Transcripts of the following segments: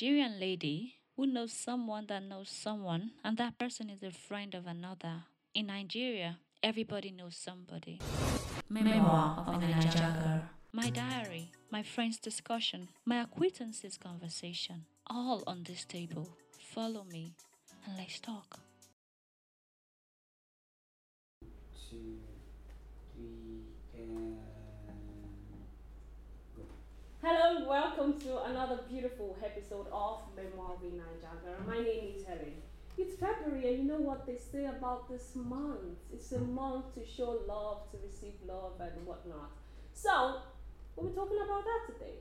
Nigerian lady who knows someone that knows someone, and that person is a friend of another. In Nigeria, everybody knows somebody. Memoir of a Naija girl. My diary, my friend's discussion, my acquaintances' conversation, all on this table. Follow me and let's talk. two, Hello, welcome to another beautiful episode of Memoir of. My name is Helen. It's February, and you know what they say about this month? It's a month to show love, to receive love, and whatnot. So, we'll be talking about that today.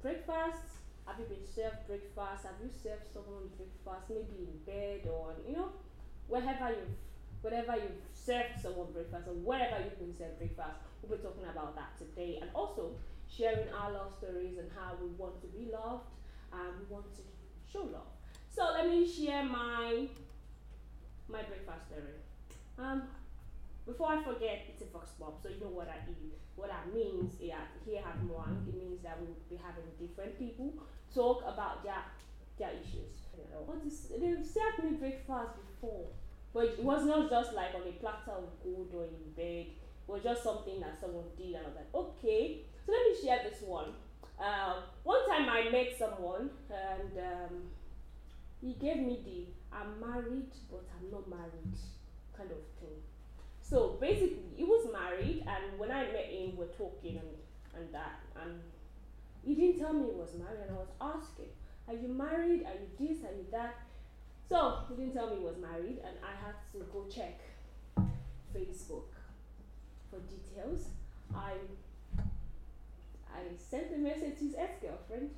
Breakfast. Have you been served breakfast? Have you served someone breakfast? Maybe in bed or you know, wherever you've wherever you've served someone breakfast or wherever you've been served breakfast. We'll be talking about that today, and also sharing our love stories and how we want to be loved and we want to show love. So let me share my my breakfast story. Um, before I forget, it's a vox pop, so you know what I eat. What that means yeah, here at one, it means that we'll be having different people talk about their their issues. What is they've served me breakfast before, but it was not just like on a platter of gold or in bed. It was just something that someone did, and I was like, okay. So let me share this one. Um, one time I met someone, and um, he gave me the I'm married but I'm not married kind of thing. So basically, he was married, and when I met him, we're talking and, and that, and he didn't tell me he was married, and I was asking, Are you married? Are you this? Are you that? So he didn't tell me he was married, and I had to go check Facebook for details. I I sent a message to his ex-girlfriend,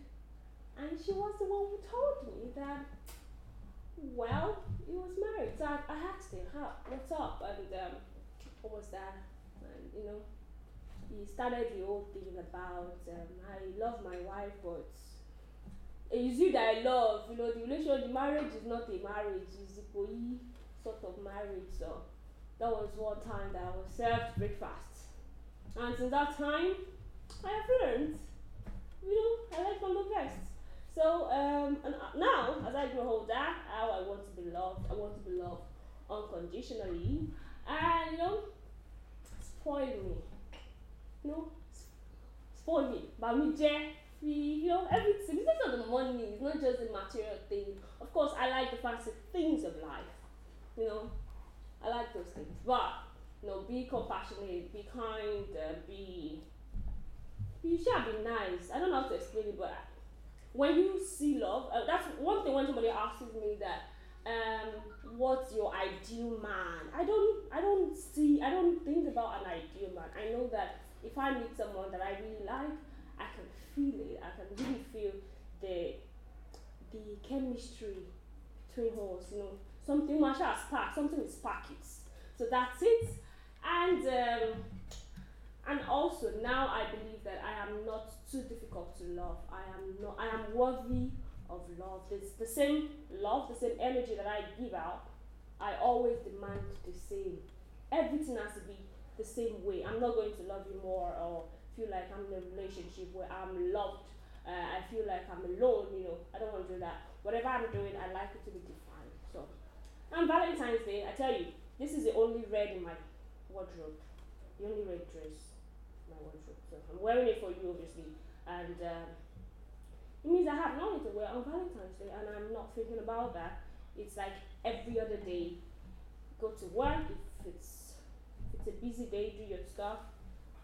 and she was the one who told me that well, he was married. So I, I asked him, How, what's up? And um, what was that? And you know, he started the whole thing about um, I love my wife, but it's you that I love. You know, the relation, the marriage is not a marriage, it's a boy sort of marriage. So that was one time that I was served breakfast. And since that time, I have learned, you know, I like from the best. So um, and uh, now, as I grow older, how I want to be loved, I want to be loved unconditionally, and you know, spoil me, you know, spoil me, but me je, you know, everything. It's not the money. It's not just the material thing. Of course, I like the fancy things of life. You know, I like those things. But you know, be compassionate, be kind, uh, be. You should be nice. I don't know how to explain it, but when you see love, uh, that's one thing when somebody asks me that, um, what's your ideal man? I don't, I don't see, I don't think about an ideal man. I know that if I meet someone that I really like, I can feel it. I can really feel the, the chemistry between us. You know, something much as spark, something is sparks. So that's it. And um, and also now I believe that I am not too difficult to love. I am not. I am worthy of love. It's the same love, the same energy that I give out. I always demand the same. Everything has to be the same way. I'm not going to love you more or feel like I'm in a relationship where I'm loved. Uh, I feel like I'm alone. You know, I don't want to do that. Whatever I'm doing, I like it to be defined. So, on Valentine's Day, I tell you, this is the only red in my wardrobe. The only red dress So I'm wearing it for you, obviously, and um, it means I have nothing to wear on Valentine's Day, and I'm not thinking about that. It's like every other day, go to work if it's if it's a busy day, do your stuff,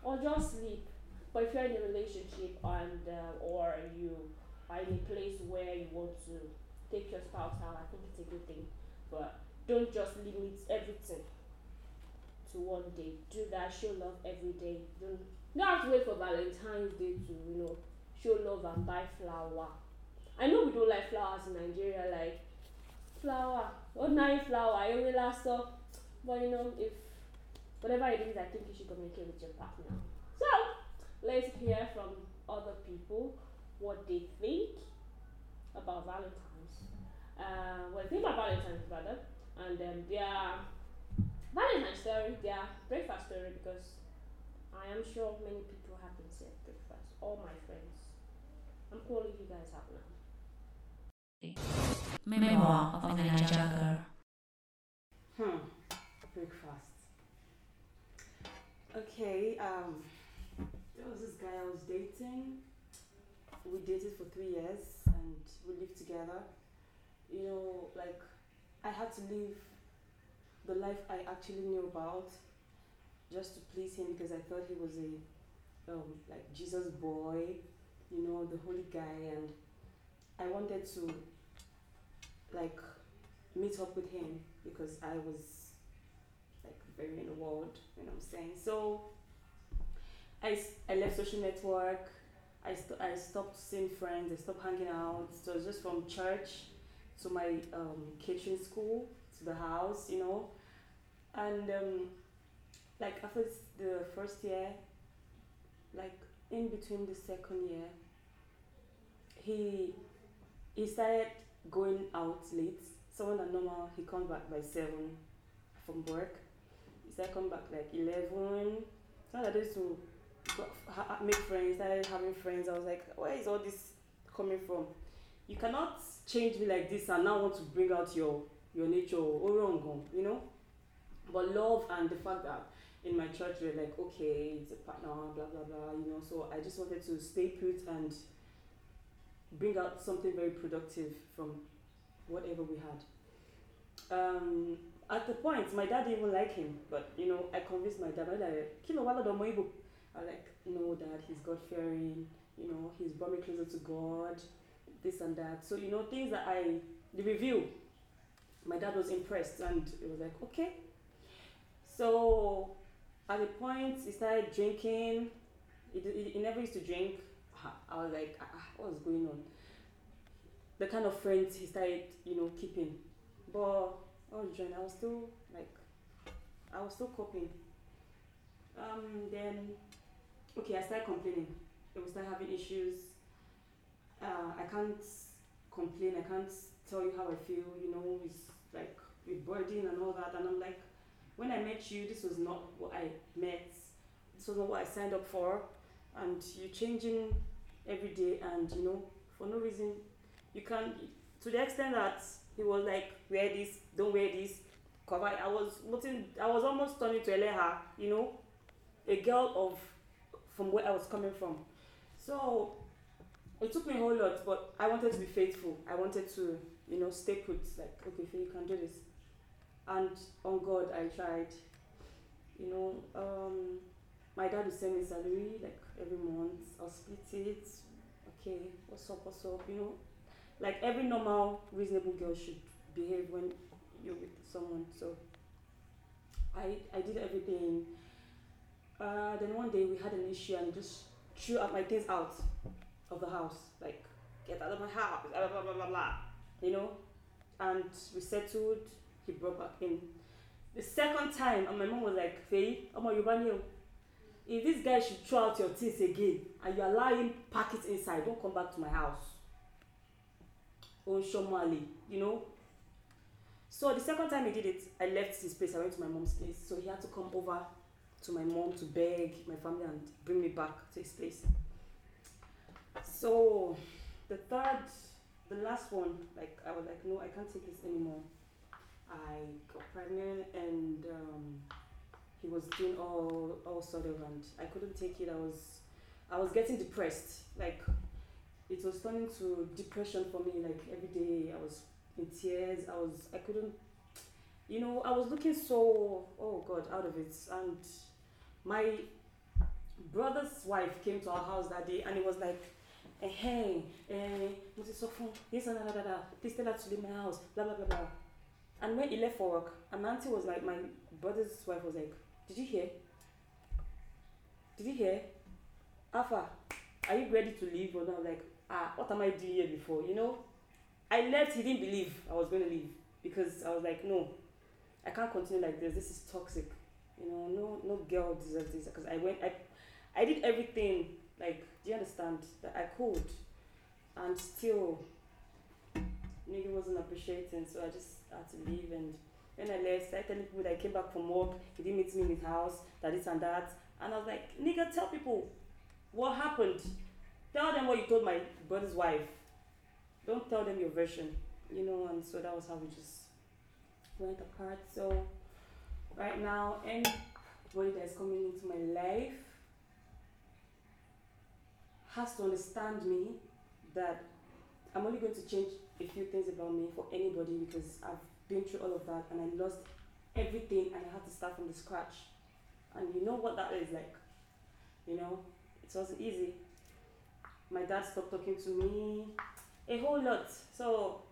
or just sleep. But if you're in a relationship and uh, or you are in a place where you want to take your spouse out, I think it's a good thing. But don't just limit everything to one day. Do that, show love every day. Don't don't have to wait for Valentine's Day to, you know, show love and buy flower. I know we don't like flowers in Nigeria, like flower, ordinary flower, last so but you know, if whatever it is, I think you should communicate with your partner. So let's hear from other people what they think about Valentine's. Uh, well, think about Valentine's rather, and um, their Valentine's story, their breakfast story, because I am sure many people have been served breakfast. All my friends. I'm calling you guys out now. Memoir of a Naija Girl. Hmm. Breakfast. Okay, um, there was this guy I was dating. We dated for three years and we lived together. You know, like, I had to live the life I actually knew about just to please him because I thought he was a, um, like, Jesus boy, you know, the holy guy, and I wanted to, like, meet up with him because I was like very in the world, you know what I'm saying? So I, I left social network, I, st- I stopped seeing friends, I stopped hanging out. So it was just from church to my um, kitchen school to the house, you know. And um, like after the first year, like in between the second year, he he started going out late so when at normal he comes back by seven from work. He started coming back like eleven. So I used to make friends, started having friends. I was like, where is all this coming from? You cannot change me like this and now want to bring out your your nature or wrong, you know. But love and the fact that in my church we're like, okay, it's a partner, blah blah blah, you know. So I just wanted to stay put and bring out something very productive from whatever we had. Um, at the point, my dad didn't even like him, but you know, I convinced my dad. My dad, Kilo wala do mo Igbo." I was like, no, dad, he's God fearing. You know, he's brought me closer to God, this and that. So you know, things that I the review. My dad was impressed, and it was like, okay. So at the point, he started drinking. He, he, never used to drink. Ah, I was like, ah, ah, what was going on? The kind of friends he started, you know, keeping. But I was trying, I was still like, I was still coping. Um, then, okay, I started complaining. I was start having issues. Uh, I can't complain. I can't tell you how I feel. You know, it's like with burden and all that. And I'm like, when I met you, this was not what I met. This was not what I signed up for. And you're changing every day, and you know, for no reason, you can't. to the extent that he was like, wear this, don't wear this, cover. I was I was almost turning to Eleha, you know, a girl of from where I was coming from. So it took me a whole lot, but I wanted to be faithful. I wanted to, you know, stay put. Like, okay, Faye, you can do this. And on God, I tried. You know, um, my dad would send me salary like every month. I'll split it. Okay, what's up, what's up? You know, like every normal, reasonable girl should behave when you're with someone. So I I did everything. Uh, then one day we had an issue and just threw out my things out of the house. Like, get out of my house, blah blah blah blah blah. You know? And we settled, he brought back in. The second time, and my mom was like, Faye, I'm a if this guy should throw out your things again and you allow him pack it inside, don't come back to my house. Onshomali, you know. So the second time he did it, I left his place. I went to my mom's place. So he had to come over to my mom to beg my family and bring me back to his place. So the third, the last one, like I was like, no, I can't take this anymore. I got pregnant and um, he was doing all all sort of, and I couldn't take it. I was I was getting depressed. Like it was turning to depression for me. Like every day I was in tears. I was I couldn't, you know, I was looking so oh God out of it. And my brother's wife came to our house that day, and it was like. Eh, hey, eh, mo ti sọ fún this and that, that, that, please tell her to leave my house, blah blah blah blah. And when he left for work, and was like, my brother's wife was like, Did you hear? Did you hear? Alpha, are you ready to leave or not? Like, ah, what am I doing here before? You know? I left, he didn't believe I was going to leave because I was like, no, I can't continue like this. This is toxic. You know, no, no girl deserves this because I went, I, I did everything. Like, do you understand that I could, and still, nigga wasn't appreciating. So I just had to leave and when I left, started telling people that I came back from work, he didn't meet me in his house, that this and that. And I was like, nigga, tell people what happened. Tell them what you told my brother's wife. Don't tell them your version. you know, and so that was how we just went apart. So right now, anybody that's coming into my life has to understand me that I'm only going to change a few things about me for anybody because I've been through all of that and I lost everything and I had to start from the scratch. And you know what that is like. You know, it wasn't easy. My dad stopped talking to me a whole lot. So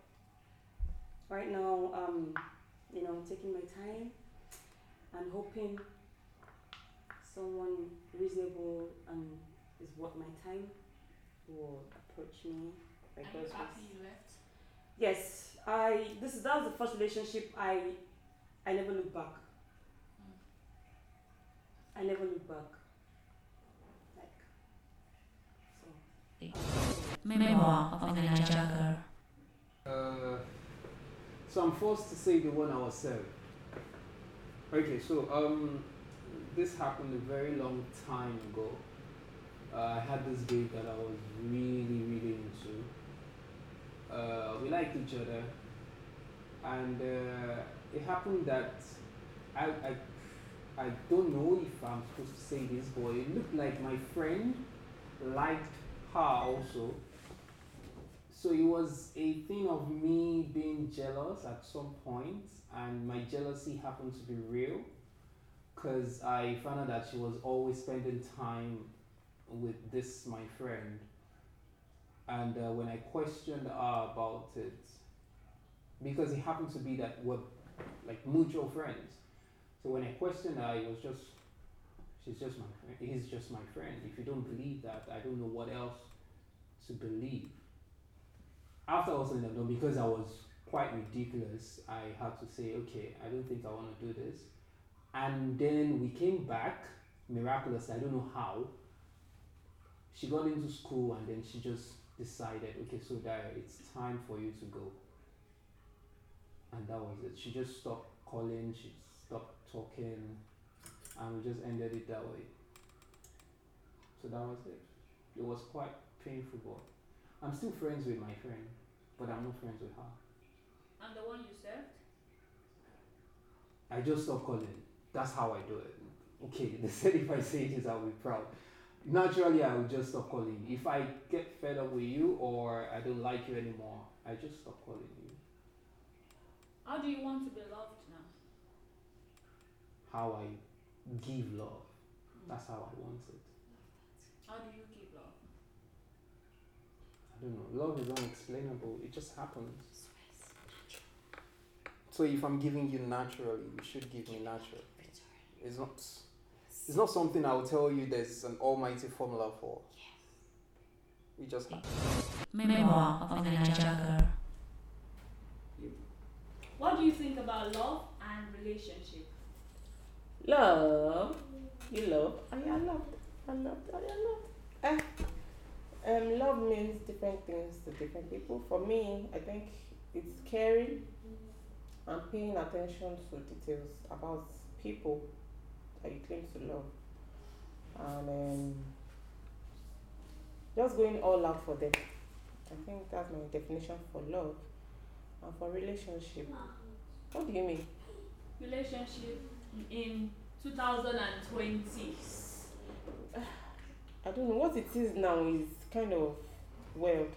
right now, um, you know, I'm taking my time and hoping someone reasonable and is worth my time will approach me. Like Are you happy you left? Yes, I. This is that was the first relationship I. I never look back. I never look back. Like. So. Memoir of a Naija girl. Uh, so I'm forced to say the one I was served. Okay, so um, this happened a very long time ago. Uh, I had this babe that I was really, really into. Uh, we liked each other, and uh, it happened that I, I, I don't know if I'm supposed to say this, but it looked like my friend liked her also. So it was a thing of me being jealous at some point, and my jealousy happened to be real because I found out that she was always spending time with this my friend. And uh, when I questioned her about it, because it happened to be that we're like mutual friends, so when I questioned her, it was just, she's just my friend. He's just my friend. If you don't believe that, I don't know what else to believe after I was in London, because I was quite ridiculous, I had to say, okay, I don't think I want to do this. And then we came back, miraculously, I don't know how. She got into school and then she just decided, okay, so that it's time for you to go. And that was it. She just stopped calling, she stopped talking, and we just ended it that way. So that was it. It was quite painful, but I'm still friends with my friend, but I'm not friends with her. And the one you served? I just stop calling. That's how I do it. Okay, they said if I say this, I'll be proud. Naturally, I will just stop calling. If I get fed up with you or I don't like you anymore, I just stop calling you. How do you want to be loved now? How I give love. Hmm. That's how I want it. How do you give love? I don't know. Love is unexplainable. It just happens. So if I'm giving you naturally, you should give me naturally. It's not. It's not something I will tell you. There's an almighty formula for. It just happens. Memoir of a Naija girl. What do you think about love and relationship? Love, you love, I am loved, I loved, I am loved. Eh, um, love means different things to different people. For me, I think it's caring and paying attention to details about people you claim to love, and um, just going all out for them. I think that's my definition for love and for relationship. What do you mean? Relationship in 2020. I don't know what it is now is kind of weird.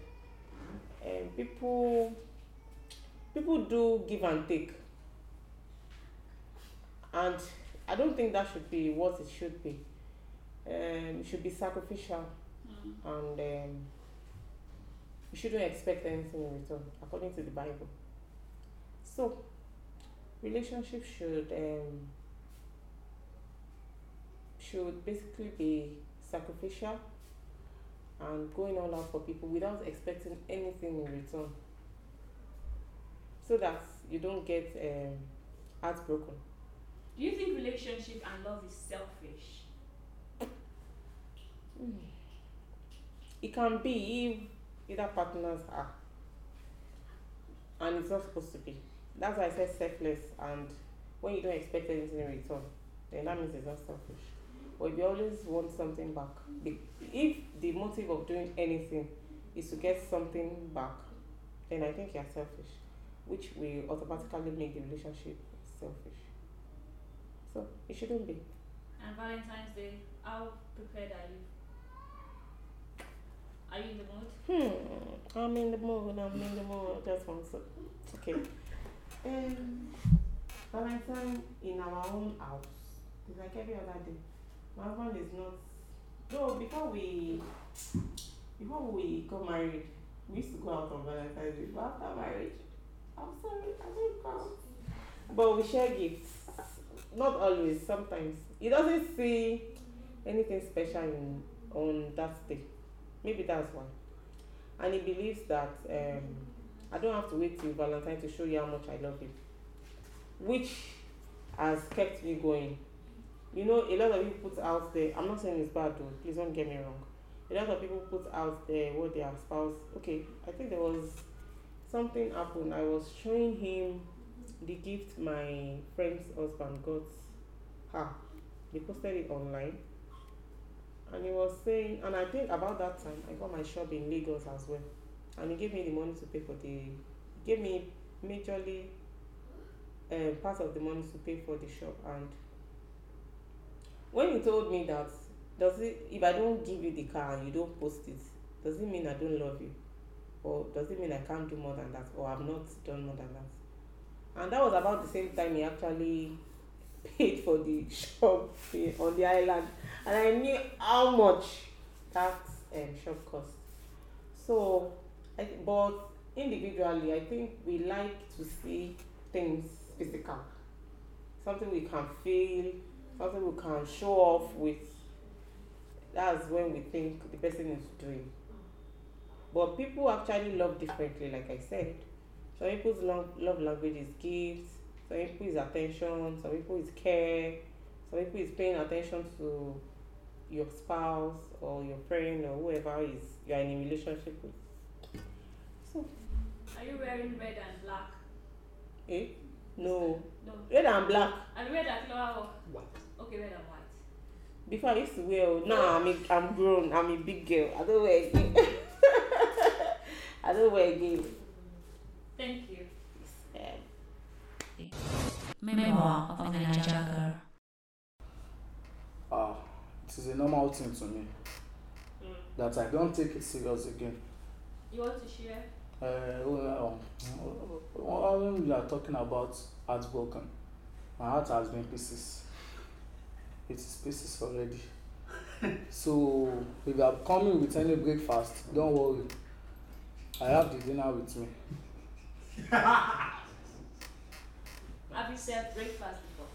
And people people do give and take. And I don't think that should be what it should be. Um, it should be sacrificial Mm. and um, you shouldn't expect anything in return according to the Bible. So relationship should um, should basically be sacrificial and going all out for people without expecting anything in return so that you don't get um, heartbroken Do you think relationship and love is selfish? Hmm. it can be if either partners are and it's not supposed to be that's why i said selfless and when you don't expect anything in return then that means it's not selfish but if you always want something back if the motive of doing anything is to get something back then i think you're selfish which will automatically make the relationship selfish. So it shouldn't be. And Valentine's Day, how prepared are you? Are you in the mood? Hmm, I'm in the mood. I'm in the mood. Just one so okay. Um, Valentine in our own house. It's like every other day. My husband is not. Though before we before we got married, we used to go out on Valentine's Day. But after marriage, I'm sorry, I don't come. But we share gifts. Not always. Sometimes he doesn't see anything special in on that day. Maybe that's why. And he believes that um, I don't have to wait till Valentine to show you how much I love you. Which has kept me going. You know, a lot of people put out there, I'm not saying it's bad though, please don't get me wrong. A lot of people put out there what their spouse, okay, I think there was something happened. I was showing him the gift my friend's husband got her. They posted it online. And he was saying and i think about that time i got my shop in lagos as well. And he gave me the money to pay for the he gave me majorly um, part of the money to pay for the shop. And when he told me that does it if i don't give you the car and you don't post it does it mean i don't love you? Or does it mean i can't do more than that? Or i've not done more than that and that was about the same time he actually paid for the shop on the island and I knew how much that um, shop cost. So, I but individually, I think we like to see things physical, something we can feel, something we can show off with. That's when we think the person is doing. But people actually love differently, like I said. Some people's love, love language is gifts, some people is attention, some people is care, some people is paying attention to your spouse or your friend or whoever is you are in a relationship with. So, Are you wearing red and black? eh? No. No. Red and black. And red and flower. White. Okay, red and white. Before I used to wear, oh, now I'm a, I'm grown, I'm a big girl. I don't wear again. I don't wear again. Thank you. Eh, Memoir of a Naija girl. Ah, it is a normal thing to me Mm. that I don't take it serious again. You want to share? Uh, well, um, when we are talking about heartbroken, my heart has been pieces. It is pieces already. so if you are coming with any breakfast, don't worry. I have the dinner with me. Have you served breakfast before?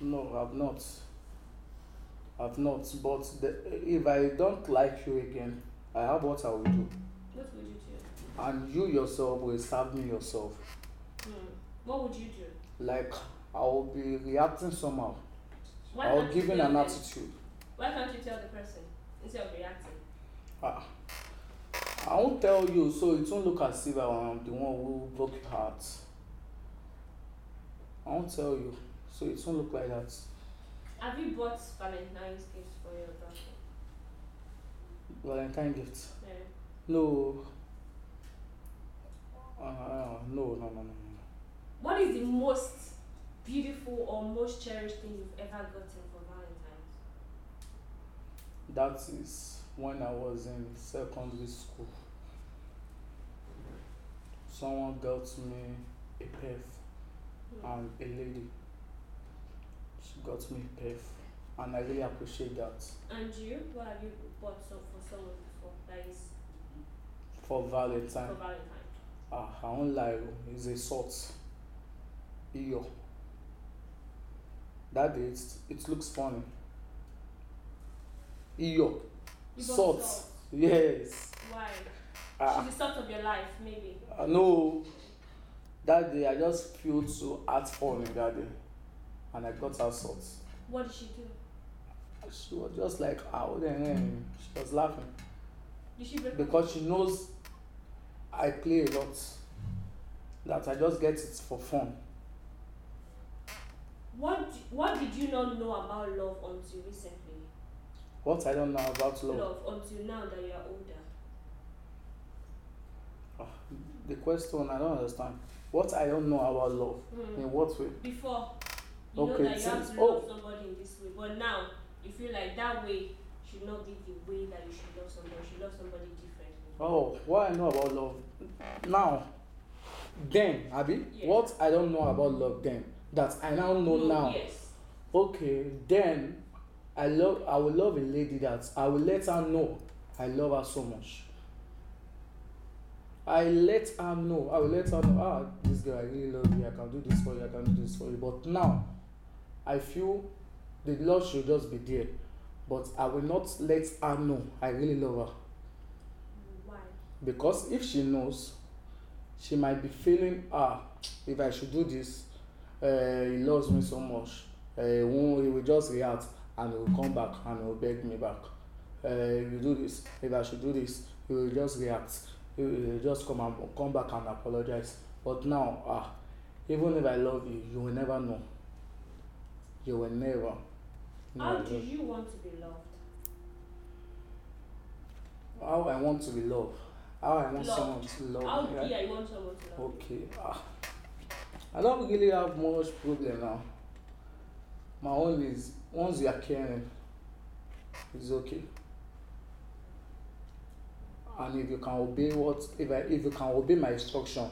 No, I've not. I've not. But the, if I don't like you again, I have what I will do. What would you do? And you yourself will serve me yourself. Hmm. What would you do? Like I will be reacting somehow. Why I will give an attitude. Why can't you tell the person instead of reacting? Ah. I won't tell you, so it won't look as if I'm the one who broke your heart. I won't tell you, so it won't look like that. Have you bought Valentine's gifts for your daughter? Valentine gifts? Yeah. No. Uh, no, no, no, no, no. What is the most beautiful or most cherished thing you've ever gotten for Valentine's? That is when I was in secondary school. Someone got me a perf and a lady. She got me a perf and I really appreciate that. And you? What have you bought some for someone before? That is For Valentine, For Valentine. ah, I won't lie, it's a salt. Iyo. That is, it looks funny. Iyo. You Salt. salt. Yes. Why? Ah. She's the salt of your life, maybe. Uh, no, that day I just feel so heartful that day, and I got her salt. What did she do? She was just like, ah, then then she was laughing Did she break up? because she knows I play a lot. That I just get it for fun. What What did you not know about love until recently? What I don't know about love. Love until now that you are older. Ah, the question I don't understand. What I don't know about love. Mm. In what way? Before, you Okay, know that you have to love oh. somebody in this way, but now you feel like that way should not be the way that you should love somebody. You should love somebody differently. Oh, what I know about love now. Then, Abby, Yes. what I don't know about love then that I now know No, now. Yes. Okay, then I love I will love a lady that I will let her know I love her so much. I let her know, I will let her know, ah, this girl, I really love you, I can do this for you, I can do this for you. But now, I feel the love should just be there. But I will not let her know I really love her. Why? Because if she knows, she might be feeling, ah, if I should do this, uh, he loves me so much. Uh, he, will just react and he will come back and he will beg me back. Uh, if you do this, if I should do this, he will just react. He will just come and come back and apologize. But now, ah, even if I love you, you will never know. You will never. know How do you want to be loved? How I want to be loved. How I want Loved. someone to love How me. right? yeah, you want someone to love you? Okay. Ah. I don't really have much problem now. My own is once you are caring, it's okay. And if you can obey what if I if you can obey my instruction,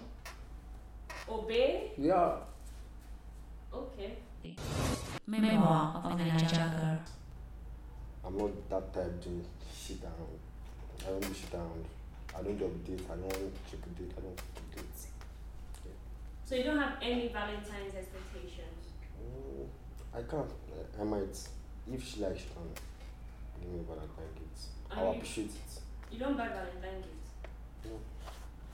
Obey? yeah, Okay. Memoir of a Naija girl. I'm not that type to sit down. I don't sit down. I don't update. I don't check a date. I don't update. So you don't have any Valentine's expectations? Mm, I can't. I, I might. If she likes, she can give me Valentine gift. And I'll appreciate it. You don't buy Valentine gifts? No.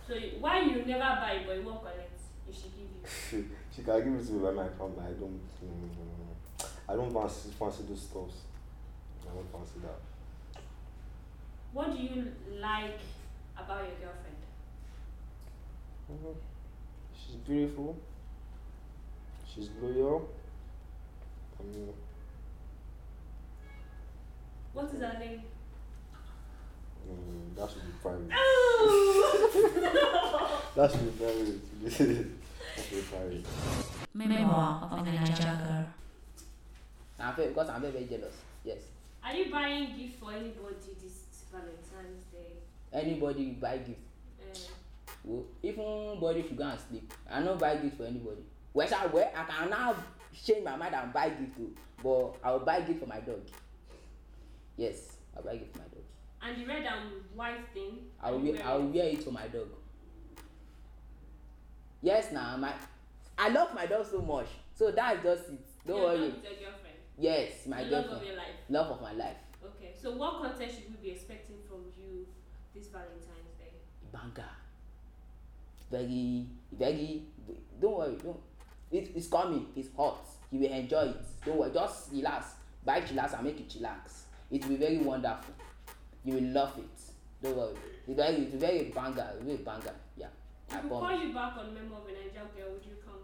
So you, why you never buy but you won't collect if she give you? she can give it to me by my account. but I don't. No. I don't fancy fancy those stuffs. I don't fancy that. What do you like about your girlfriend? Mhm. She's beautiful. She's loyal. Um, What is her name? mm, that should be private. Oh! That should be private. that should be private. Memoir of a Niger girl. I'm very, because I'm very, very jealous. Yes. Are you buying gift for anybody this Valentine's Day? Anybody buy gift. Uh, Well, even body should go and sleep. I no buy gift for anybody. Well, shall well, I can now change my mind and buy gift too. But I will buy gift for my dog. Yes, I'll buy gift for my dog. and the red and white thing. I will wear, I will wear it for my dog. Yes, now my I love my dog so much. So that's just it. Don't worry. done with your girlfriend. Yes, my the love girlfriend. of your life. Love of my life. Okay. So what content should we be expecting from you this Valentine's Day? Banger. Very, very. Don't worry. Don't. It, it's coming. It's hot. You will enjoy it. Don't worry. Just relax. Buy chillax and make it chillax. It will be very wonderful. You will love it. Don't worry. It's very, it's very banger. It's very banger. Yeah. I we promise. call you back on Memo of a Niger Girl, would you come?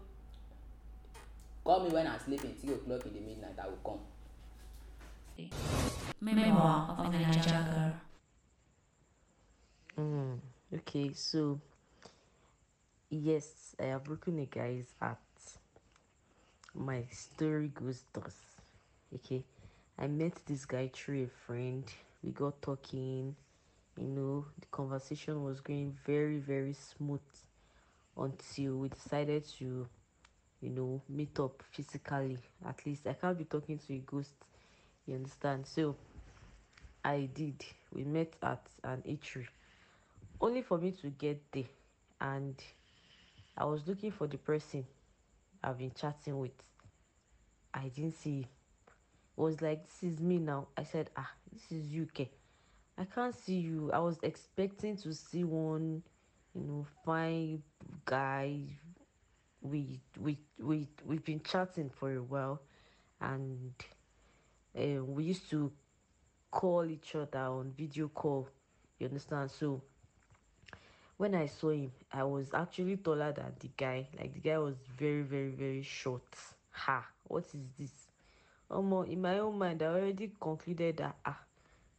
Call me when I'm sleeping. Three o'clock in the midnight. I will come. Memoir of a Niger girl. Mm, okay, so yes, I have broken a guy's heart. My story goes thus. Okay, I met this guy through a friend. We got talking, you know, the conversation was going very, very smooth until we decided to, you know, meet up physically. At least I can't be talking to a ghost, you understand? So I did. We met at an eatery only for me to get there and I was looking for the person I've been chatting with. I didn't see him. It was like this is me now. I said, ah, this is you. I can't see you. I was expecting to see one, you know, fine guy. We we we we've been chatting for a while and uh, we used to call each other on video call. You understand? So when I saw him, I was actually taller than the guy. Like the guy was very, very, very short. Ha! What is this? Omo, in my own mind, I already concluded that ah,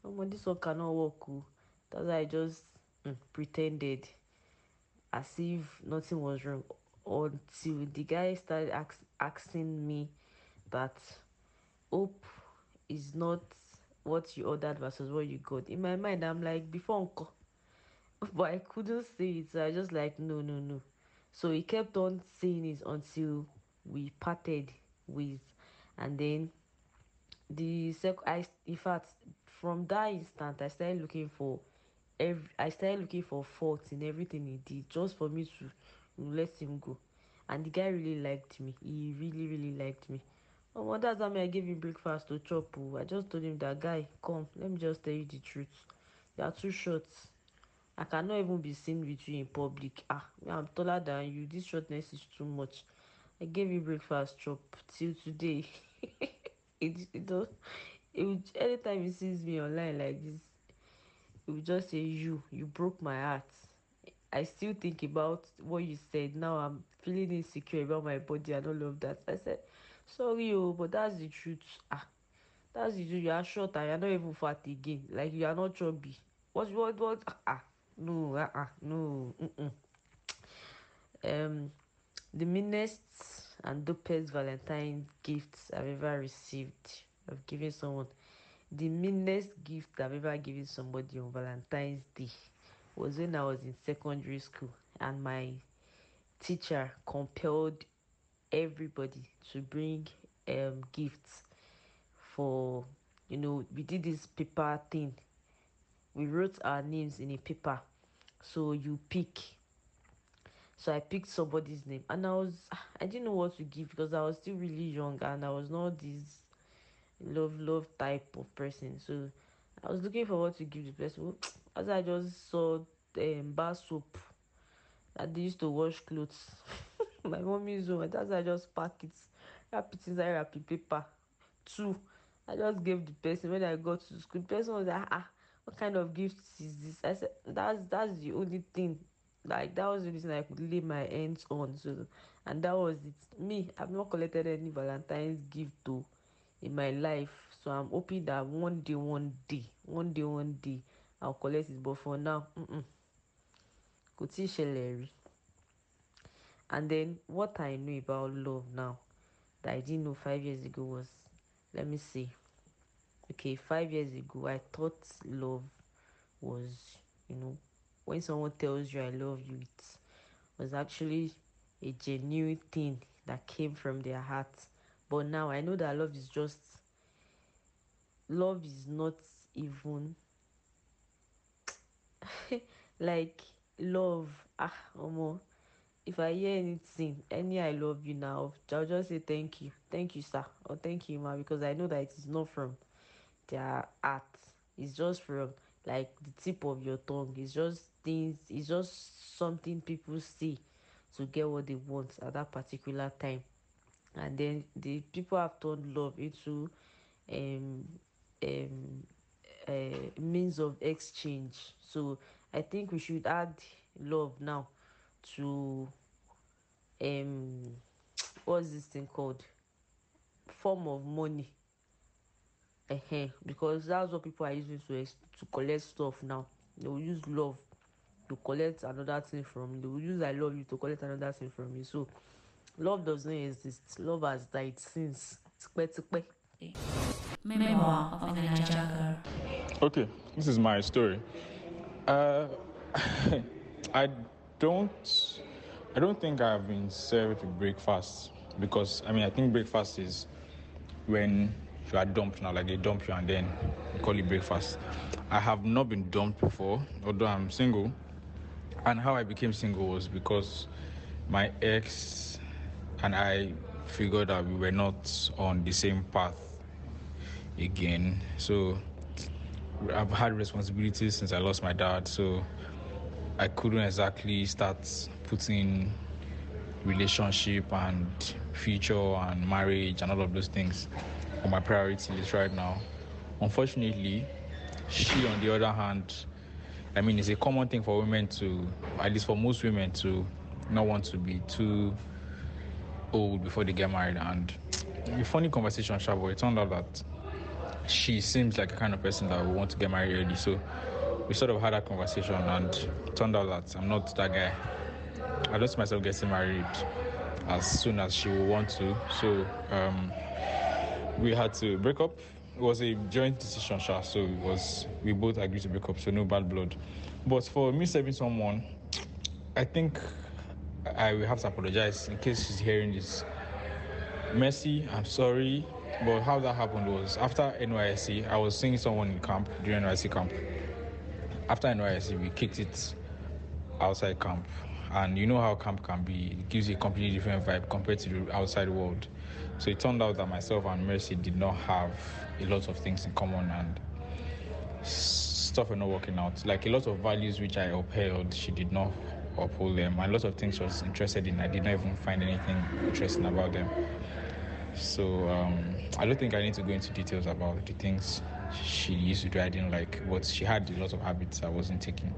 omo, this one cannot work. Oh. That's why I just mm, pretended as if nothing was wrong. until the guy started ask, asking me that hope is not what you ordered versus what you got. In my mind, I'm like, before uncle. But I couldn't say it, so I just like, no, no, no. So he kept on saying it until we parted ways. And then the sec I in fact from that instant I started looking for every I started looking for faults in everything he did just for me to let him go. And the guy really liked me. He really, really liked me. Oh, well, that's how I gave him breakfast to chop. Oh. I just told him that guy, come, let me just tell you the truth. You are too short. I cannot even be seen with you in public. Ah, I'm taller than you. This shortness is too much. I gave you breakfast chop till today. it it does it would, anytime he sees me online like this, he would just say, You, you broke my heart. I still think about what you said. Now I'm feeling insecure about my body and all of that. I said, sorry, oh, but that's the truth. Ah, that's the truth. You are short and you're not even fat again. Like you are not chubby. What, what, what? Ah, ah. No, ah, uh, no. Mm-mm. Um, the meanest and dopest Valentine's gifts I've ever received. I've given someone the meanest gift I've ever given somebody on Valentine's Day was when I was in secondary school and my teacher compelled everybody to bring um gifts for you know we did this paper thing we wrote our names in a paper so you pick so i picked somebody's name and i was i didn't know what to give because i was still really young and i was not this love love type of person so i was looking for what to give the person as i just saw um, bar soap that they used to wash clothes. My mommy's home. That's why I just pack it, wrap it inside wrapping paper. Two, I just gave the person when I got to school. The person was like, ah, what kind of gift is this? I said, that's that's the only thing. Like that was the thing I could lay my hands on. So, and that was it. Me, I've not collected any Valentine's gift though in my life. So I'm hoping that one day, one day, one day, one day, I'll collect it. But for now, mm-mm. ì and then what I know about love now that I didn't know five years ago was let me see okay five years ago I thought love was you know when someone tells you I love you it was actually a genuine thing that came from their heart. But now I know that love is just love is not even like love. Ah omo. If i hear anything any i love you now i'll just say thank you. Thank you sir. Or thank you ma because i know that it is not from their heart it's just from like the tip of your tongue it's just things it's just something people see to get what they want at that particular time and then the people have turned love into um um uh, means of exchange so I think we should add love now to um what's this thing called? Form of money. Uh-huh. Because that's what people are using to to collect stuff now. They will use love to collect another thing from you. They will use I love you to collect another thing from you. So love doesn't exist. Love has died since. Memoir of a Naija Okay, this is my story. Uh, I don't. I don't think I've been served with breakfast because I mean I think breakfast is when you are dumped now, like they dump you and then call it breakfast. I have not been dumped before, although I'm single. And how I became single was because my ex and I figured that we were not on the same path again. So I've had responsibilities since I lost my dad, so I couldn't exactly start putting relationship and future and marriage and all of those things on my priority list right now. Unfortunately, she, on the other hand, I mean, it's a common thing for women to, at least for most women, to not want to be too old before they get married. And a funny conversation, Shabo, it turned out that she seems like a kind of person that would want to get married early. So we sort of had that conversation and turned out that I'm not that guy. I see myself getting married as soon as she would want to. So um, we had to break up. It was a joint decision, Sha, so it was we both agreed to break up, so no bad blood. But for me saving someone, I think I will have to apologize in case she's hearing this. Mercy, I'm sorry, but how that happened was after NYSC, I was seeing someone in camp during NYSC camp. After NYSC, we kicked it outside camp, and you know how camp can be. It gives you a completely different vibe compared to the outside world. So it turned out that myself and Mercy did not have a lot of things in common, and stuff were not working out. Like a lot of values which I upheld, she did not uphold them, and a lot of things she was interested in, I did not even find anything interesting about them. So um, I don't think I need to go into details about the things she used to do I didn't like, but she had a lot of habits I wasn't taking.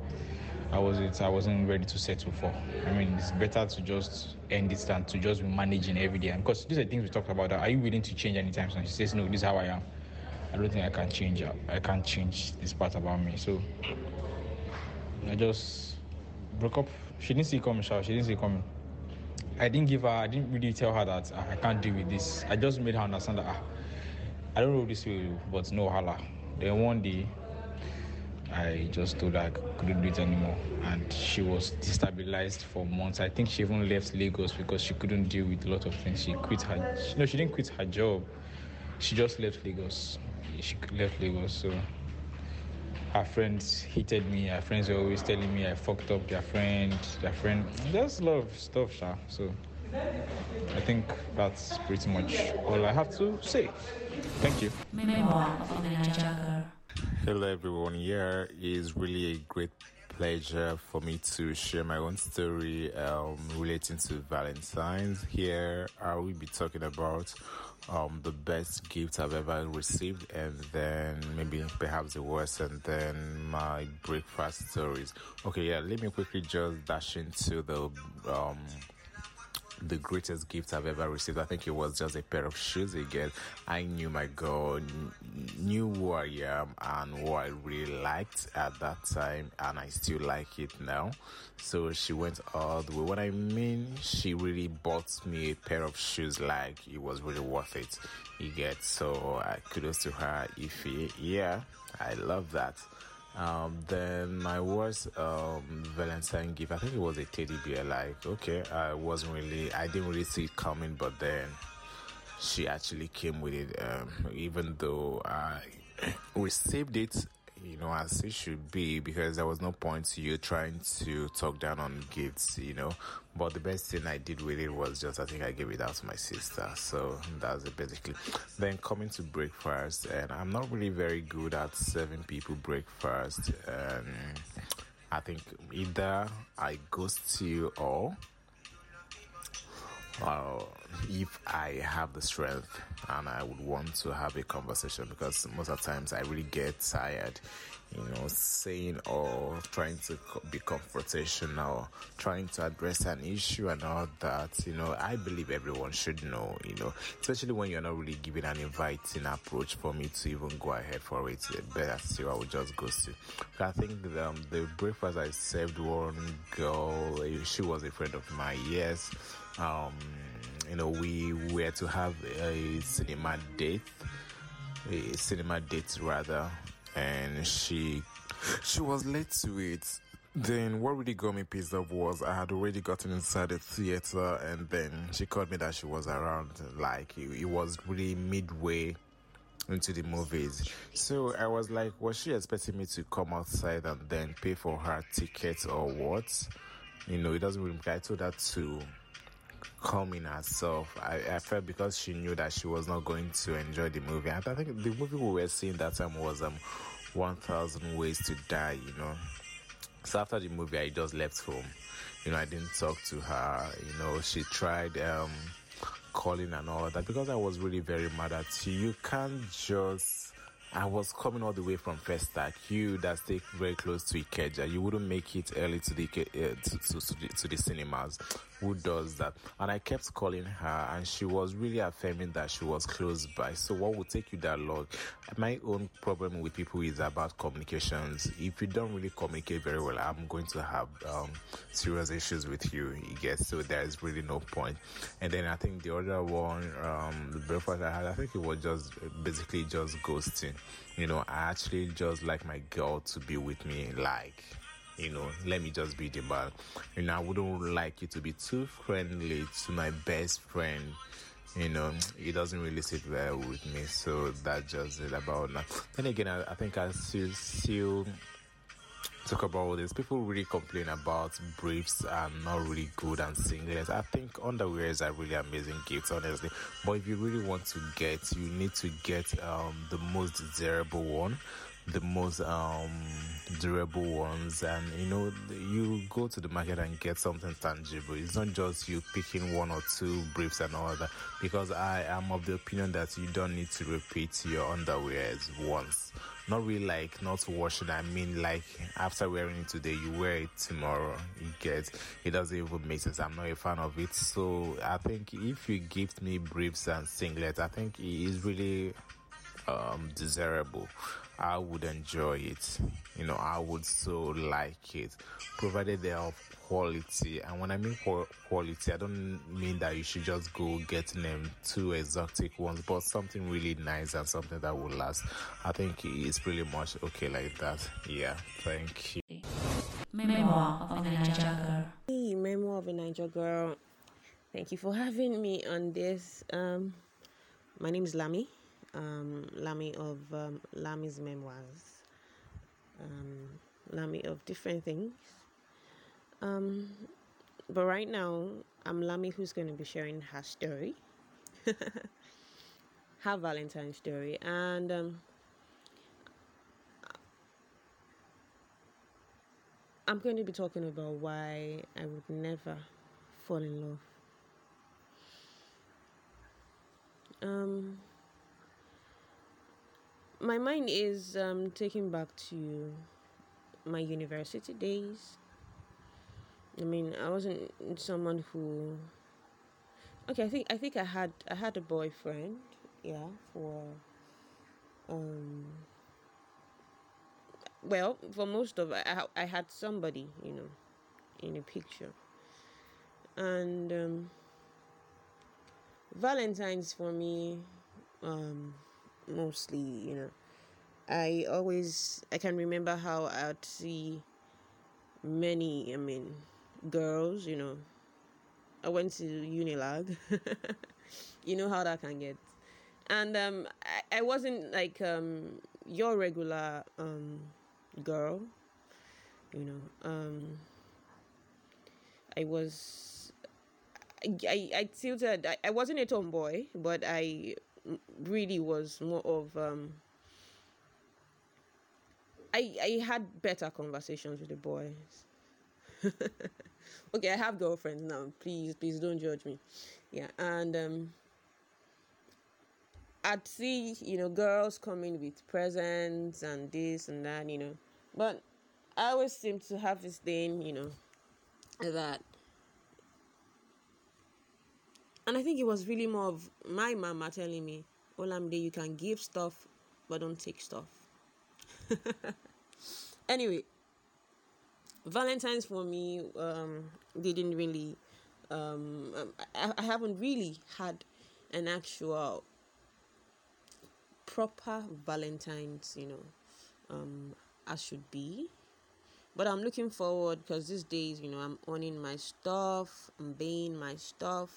I wasn't I wasn't ready to settle for. I mean, it's better to just end it than to just be managing every day. And because these are things we talked about. Are you willing to change anytime soon? She says, No, this is how I am. I don't think I can change. I can't change this part about me. So I just broke up. She didn't see it coming. She didn't see it coming. I didn't give her. I didn't really tell her that ah, I can't deal with this. I just made her understand that ah, I don't know this way, but no hala. Then one day I just told her I couldn't do it anymore. And she was destabilized for months. I think she even left Lagos because she couldn't deal with a lot of things. She quit her, no, she didn't quit her job. She just left Lagos. She left Lagos. So her friends hated me. Her friends were always telling me I fucked up their friend, their friend. There's a lot of stuff, Sha. So I think that's pretty much all I have to say. Thank you. Memoir of. Hello everyone, here is really a great pleasure for me to share my own story um, relating to Valentine's. Here I will be talking about um, the best gift I've ever received, and then maybe perhaps the worst, and then my breakfast stories. Okay, yeah, let me quickly just dash into the um, the greatest gift I've ever received. I think it was just a pair of shoes again. I knew my girl, knew who I am and who I really liked at that time, and I still like it now. So she went all the way. What I mean, she really bought me a pair of shoes like it was really worth it. You get so uh, kudos to her. If yeah, I love that. Um, then my worst um, Valentine gift, I think it was a teddy bear. Like, okay, I wasn't really, I didn't really see it coming, but then she actually came with it. Um, even though I received it you know, as it should be, because there was no point to you trying to talk down on gifts, you know. But the best thing I did with it was just I think I gave it out to my sister. So that's it basically. Then coming to breakfast, and I'm not really very good at serving people breakfast. And I think either I ghost you or uh, if I have the strength and I would want to have a conversation because most of the times I really get tired, you know, saying or trying to be confrontational, trying to address an issue and all that. You know, I believe everyone should know, you know, especially when you're not really giving an inviting approach for me to even go ahead for it. Better still, I would just go see. But I think the, um, the breakfast I served one girl, she was a friend of mine, yes um, you know, we were to have a cinema date, a cinema date rather, and she she was late to it. Then what really got me pissed off was I had already gotten inside the theater, and then she called me that she was around. Like it, it was really midway into the movies. So I was like, was she expecting me to come outside and then pay for her ticket or what? You know, it doesn't really. I told her to calming herself. I, I felt because she knew that she was not going to enjoy the movie. And I think the movie we were seeing that time was um 1000 Ways to Die, you know. So after the movie, I just left home. You know, I didn't talk to her. You know, she tried um, calling and all that because I was really very mad at you. You can't just I was coming all the way from Festac. You that stay very close to Ikeja, you wouldn't make it early to the uh, to, to, to, the, to the cinemas. Who does that? And I kept calling her, and she was really affirming that she was close by. So what would take you that long? My own problem with people is about communications. If you don't really communicate very well, I'm going to have um, serious issues with you. You get so there is really no point. And then I think the other one, um, the breakfast I had, I think it was just basically just ghosting. You know, I actually just like my girl to be with me, like you know, let me just be the man. You know, I wouldn't like you to be too friendly to my best friend. You know, it doesn't really sit well with me, so that's just it about that. Then again, I, I think I still still talk about all this. People really complain about briefs are not really good and singlets. I think underwears are really amazing gifts, honestly. But if you really want to get, you need to get um, the most desirable one the most um, durable ones. And you know you go to the market and get something tangible. It's not just you picking one or two briefs and all that because i am of the opinion that you don't need to repeat your underwears once. Not really like not washing. I mean like after wearing it today you wear it tomorrow. You get it doesn't even make sense. I'm not a fan of it. So i think if you gift me briefs and singlets i think it is really um, desirable I would enjoy it. You know, I would so like it, provided they are of quality. And when I mean quality, I don't mean that you should just go getting them two exotic ones, but something really nice and something that will last. I think it's pretty much okay like that. Yeah, thank you. Memoir of a Naija Girl. Hey, Memoir of a Naija Girl. Thank you for having me on this. Um, my name is Lami um, Lami of um, Lami's memoirs, um, Lami of different things. Um, but right now, I'm Lami who's going to be sharing her story, her Valentine's story, and um, I'm going to be talking about why I would never fall in love. Um, my mind is um, taking back to my university days. I mean, I wasn't someone who. Okay, I think I think I had I had a boyfriend, yeah, for. Um. Well, for most of I I had somebody, you know, in a picture, and um, Valentine's for me, um, mostly, you know. I always I can remember how I'd see many, I mean, girls, you know. I went to Unilag. you know how that can get. And um I, I wasn't like um your regular um girl, you know. Um I was I, I, tilted I, I wasn't a tomboy, but I really was more of um I I had better conversations with the boys. okay, I have girlfriends now. Please, please don't judge me. Yeah, and um I'd see, you know, girls coming with presents and this and that, you know. But I always seem to have this thing, you know, that and I think it was really more of my mama telling me, Olamide, you can give stuff, but don't take stuff. anyway, Valentine's for me um, they didn't really. Um, I, I haven't really had an actual proper Valentine's, you know, um, as should be. But I'm looking forward because these days, you know, I'm owning my stuff, I'm buying my stuff,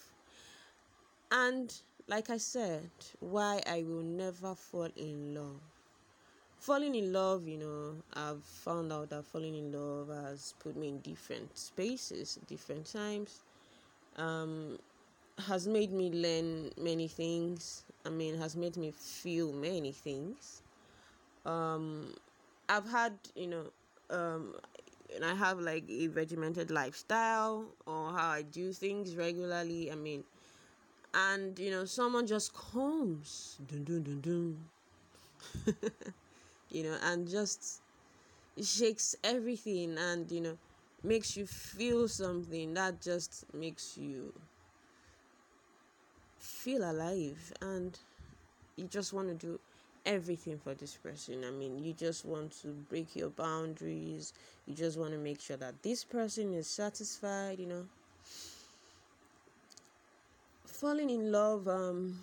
and like I said, why I will never fall in love. Falling in love, you know, I've found out that falling in love has put me in different spaces, different times. Um, has made me learn many things. I mean, has made me feel many things. Um, I've had, you know, um, and I have like a regimented lifestyle or how I do things regularly. I mean, and you know someone just comes dun, dun, dun, dun. you know, and just shakes everything and, you know, makes you feel something that just makes you feel alive and you just want to do everything for this person. I mean, you just want to break your boundaries. You just want to make sure that this person is satisfied, you know. Falling in love um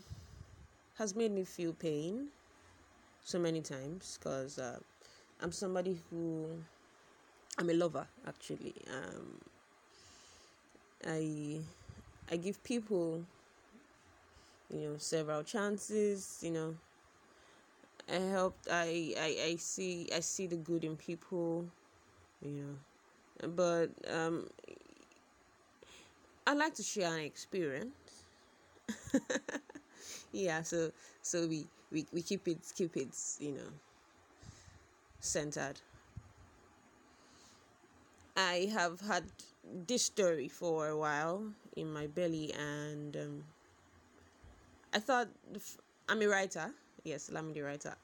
has made me feel pain so many times because uh, I'm somebody who I'm a lover actually. Um, I I give people you know several chances. You know, I help. I I I see I see the good in people. You know, but um, I like to share an experience. yeah, so so we, we we keep it keep it you know centered. I have had this story for a while in my belly, and um, I thought I'm a writer. Yes, I'm the writer,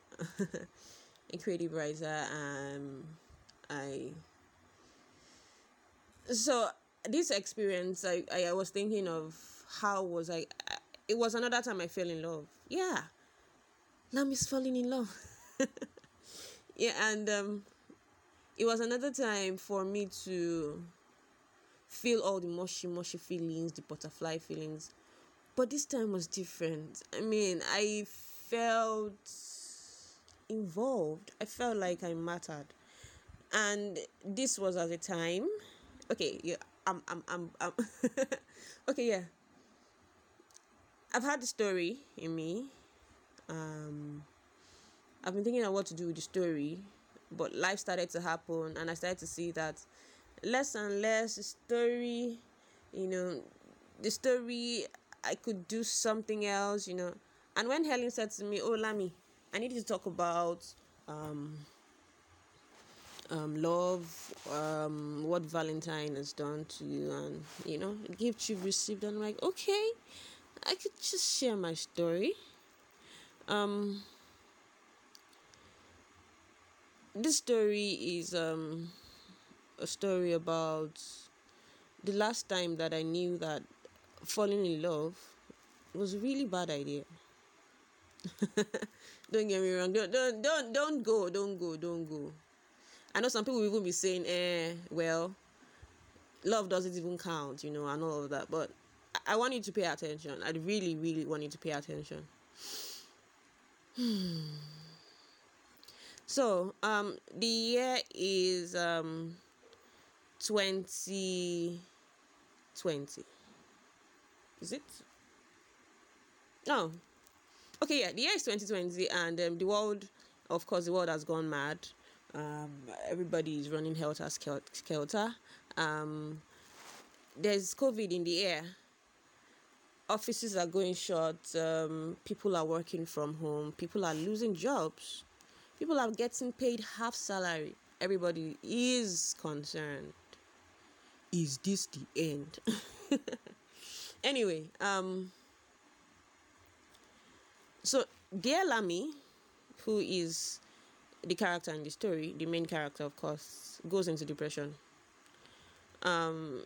a creative writer. Um, I so this experience, I, I, I was thinking of how was I. It was another time I fell in love. Yeah, Lam is falling in love. yeah, and um, it was another time for me to feel all the mushy, mushy feelings, the butterfly feelings. But this time was different. I mean, I felt involved. I felt like I mattered. And this was at a time. Okay, yeah, I'm, I'm, I'm, I'm okay, yeah. I've had the story in me. Um, I've been thinking of what to do with the story, but life started to happen, and I started to see that less and less the story, you know, the story I could do something else, you know. And when Helen said to me, "Oh, Lami, I need to talk about um, um, love, um, what Valentine has done to you, and you know, the gift you've received," and I'm like, "Okay, I could just share my story." Um, this story is um a story about the last time that I knew that falling in love was a really bad idea. don't get me wrong. Don't don't don't don't go. Don't go. Don't go. I know some people will even be saying, "Eh, well, love doesn't even count," you know, and all of that. But I want you to pay attention. I really, really want you to pay attention. So, um, the year is um, 2020. Is it? No. Okay, yeah, the year is 2020, and um, the world, of course, the world has gone mad. Um, everybody is running helter skelter. Um, there's COVID in the air. Offices are going short. Um, people are working from home. People are losing jobs people are getting paid half salary. Everybody is concerned. Is this the end? anyway, um, so dear Lami, who is the character in the story, the main character, of course, goes into depression. Um,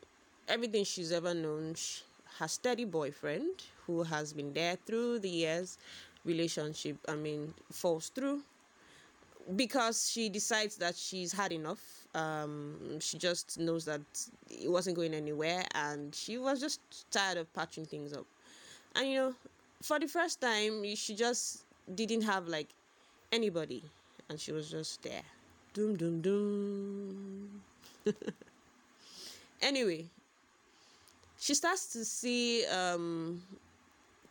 everything she's ever known, she, her steady boyfriend, who has been there through the years, relationship, I mean, falls through because she decides that she's had enough. Um, she just knows that it wasn't going anywhere, and she was just tired of patching things up. And you know, for the first time, she just didn't have like anybody, and she was just there. Doom, doom, doom. anyway, she starts to see um,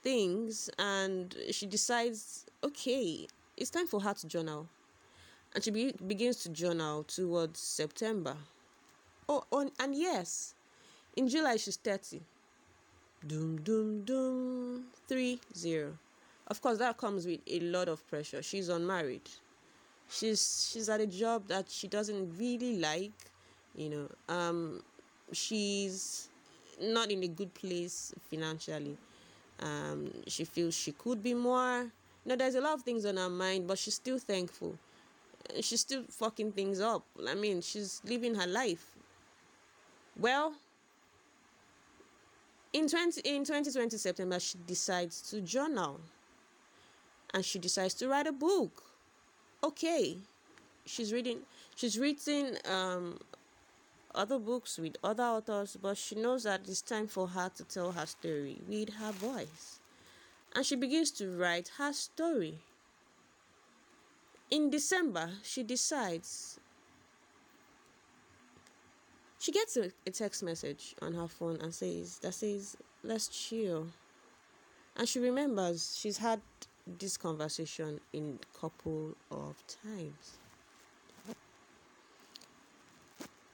things, and she decides, okay, it's time for her to journal and she be- begins to journal towards September. Oh, oh, and yes, in July she's 30. Doom, doom, doom, three, zero. Of course, that comes with a lot of pressure. She's unmarried. She's she's at a job that she doesn't really like. You know, um, she's not in a good place financially. Um, she feels she could be more. You know, there's a lot of things on her mind, but she's still thankful. She's still fucking things up. I mean, she's living her life. Well, in 20 in 2020 September, she decides to journal. And she decides to write a book. Okay. She's reading she's written um other books with other authors, but she knows that it's time for her to tell her story with her voice. And she begins to write her story. In December, she decides. She gets a, a text message on her phone and says that says, "Let's chill." And she remembers she's had this conversation in couple of times. And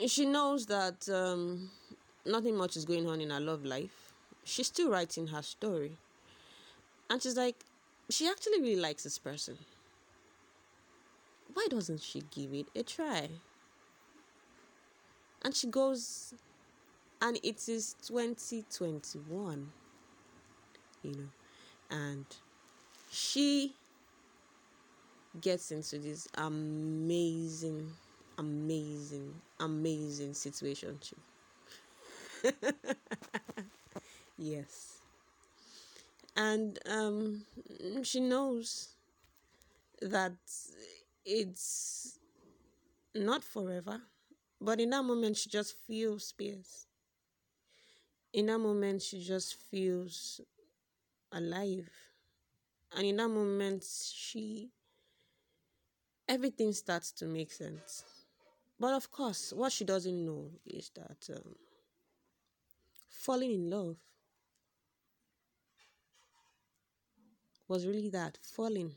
she knows that um, nothing much is going on in her love life. She's still writing her story. And she's like, she actually really likes this person. Why doesn't she give it a try? And she goes, and it is 2021, you know, and she gets into this amazing, amazing, amazing situation. yes. And um, she knows that it's not forever, but in that moment, she just feels peace. In that moment, she just feels alive. And in that moment, she everything starts to make sense. But of course, what she doesn't know is that um, falling in love was really that falling.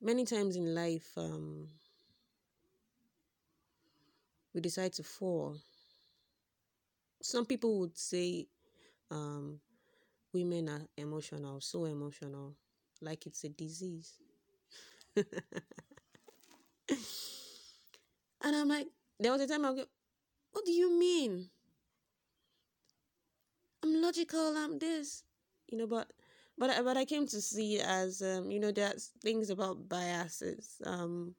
Many times in life, um, we decide to fall. Some people would say um, women are emotional, so emotional, like it's a disease. and I'm like, there was a time I go, what do you mean? I'm logical, I'm this, you know, but but I- but I came to see as um, you know, there's things about biases. Um,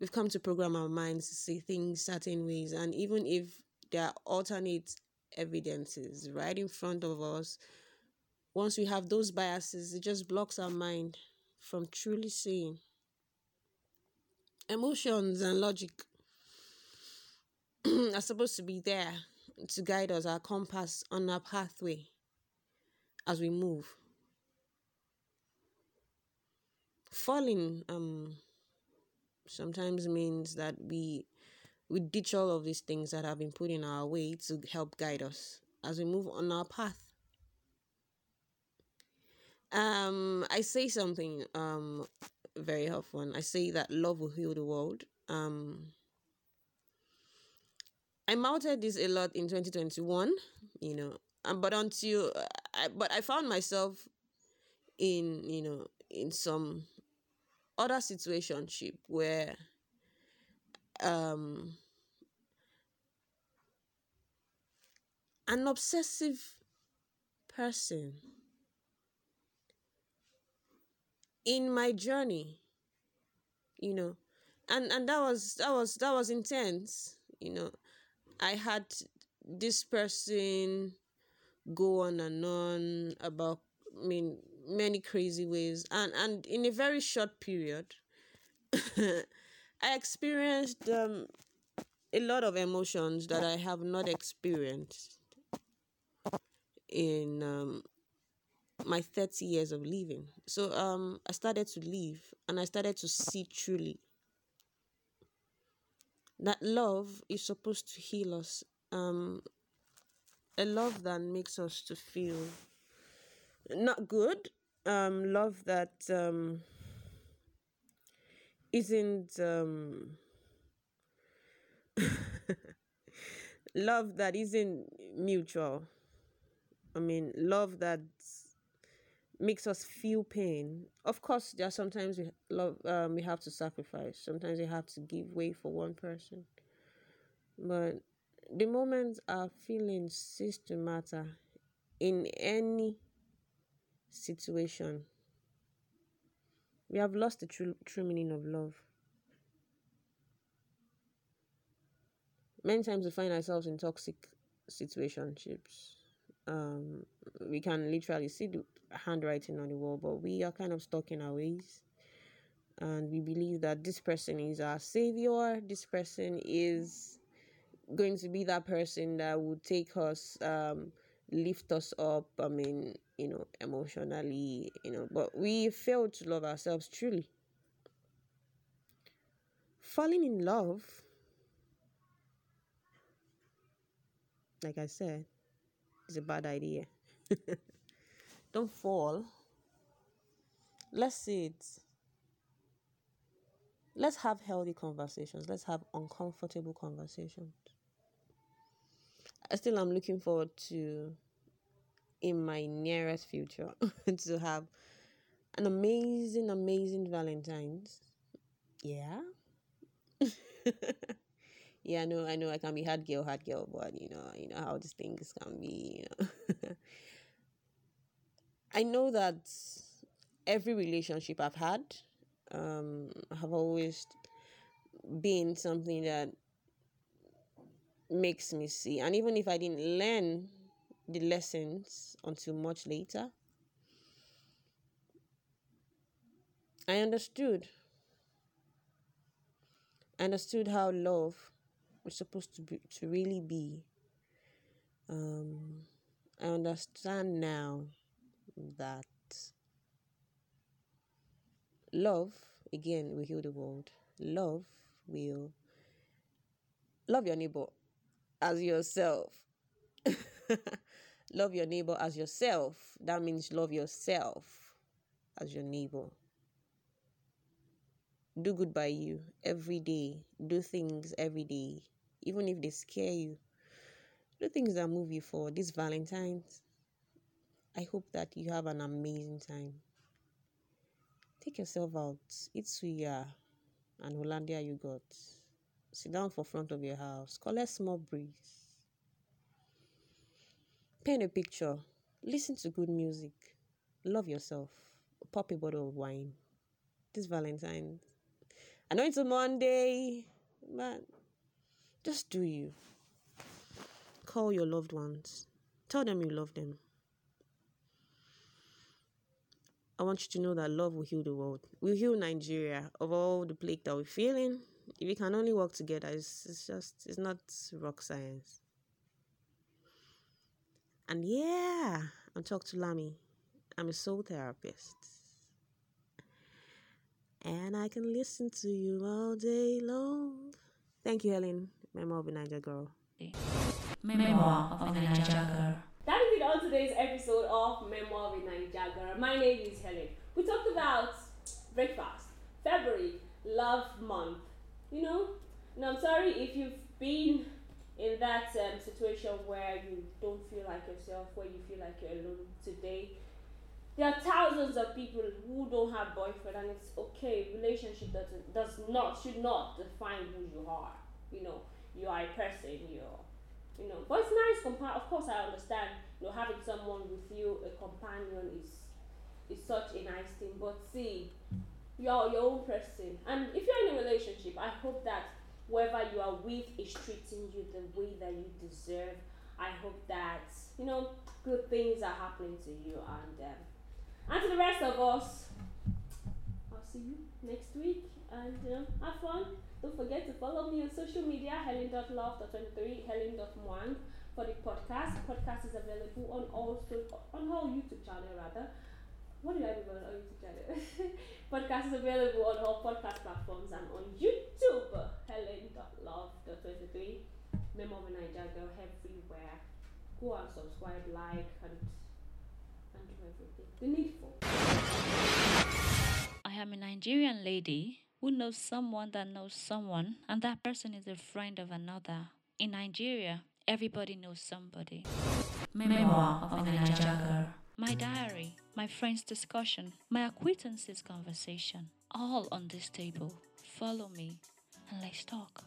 we've come to program our minds to see things certain ways, and even if there are alternate evidences right in front of us, once we have those biases, it just blocks our mind from truly seeing. Emotions and logic are supposed to be there to guide us, our compass on our pathway as we move. Falling um sometimes means that we we ditch all of these things that have been put in our way to help guide us as we move on our path. Um, I say something um very often. I say that love will heal the world. Um, I mounted this a lot in 2021, you know, but until I, but I found myself in you know in some other situationship where um an obsessive person in my journey you know. And and that was that was that was intense you know. I had this person go on and on about i mean many crazy ways. And and in a very short period i experienced um a lot of emotions that i have not experienced in um my 30 years of living. So um I started to live and I started to see truly that love is supposed to heal us. Um a love that makes us to feel not good. Um love that um isn't um love that isn't mutual. I mean, love that makes us feel pain. Of course, there are sometimes we love um we have to sacrifice. Sometimes we have to give way for one person. But the moment our feelings cease to matter in any situation, We have lost the true, true meaning of love. Many times we find ourselves in toxic situationships. Um, we can literally see the handwriting on the wall, but we are kind of stuck in our ways. And we believe that this person is our savior, this person is going to be that person that would take us, um, lift us up, I mean, you know, emotionally, you know, but we fail to love ourselves truly. Falling in love, like I said, is a bad idea. Don't fall. Let's see it. Let's have healthy conversations. Let's have uncomfortable conversations. I still am looking forward to in my nearest future to have an amazing, amazing Valentine's. Yeah. yeah, I know, I know I can be hard girl, hard girl, but you know, you know how these things can be, you know. I know that every relationship I've had um have always been something that makes me see. And even if I didn't learn the lessons until much later, I understood. I understood how love was supposed to be to really be. Um, I understand now that love again will heal the world. Love will love your neighbor as yourself. love your neighbor as yourself. That means love yourself as your neighbor. Do good by you every day. Do things every day, even if they scare you. Do things that move you forward. This Valentine's, I hope that you have an amazing time. Take yourself out, eat suya and Hollandia yogurt. Sit down for front of your house, collect small breeze. Paint a picture, listen to good music, love yourself, pop a bottle of wine. This Valentine's. I know it's a Monday, but just do you. Call your loved ones, tell them you love them. I want you to know that love will heal the world. We'll heal Nigeria of all the plague that we're feeling. If we can only work together, it's, it's just, it's not rock science. And yeah, I'm talk to Lami. I'm a soul therapist. And I can listen to you all day long. Thank you, Helen. Memoir of a Naija girl. Memoir of a Naija girl. That is it on today's episode of Memoir of a Naija. My name is Helen. We talked about breakfast, February, love month. You know, and I'm sorry if you've been in that um, situation where you don't feel like yourself, where you feel like you're alone today. There are thousands of people who don't have boyfriend, and it's okay. Relationship doesn't does not should not define who you are. You know, you are a person. You're, you know. But it's nice. Compa- of course, I understand. You know, having someone with you, a companion, is is such a nice thing. But see, you're your own person, and if you're in a relationship, I hope that whoever you are with is treating you the way that you deserve. I hope that you know good things are happening to you, and um, and to the rest of us, I'll see you next week, and know, have fun. Don't forget to follow me on social media, helen.love.23, helen.mwang for the podcast. Podcast is available on all on all YouTube channel rather. What did I do on YouTube channel? podcast is available on all podcast platforms and on YouTube. Helen.love.23. Memo of Naija girl everywhere. Go and subscribe, like, and and do everything. The needful. I am a Nigerian lady who knows someone that knows someone, and that person is a friend of another. In Nigeria, everybody knows somebody. Memoir of a Naija girl. My diary, my friend's discussion, my acquaintances' conversation, all on this table. Follow me and let's talk.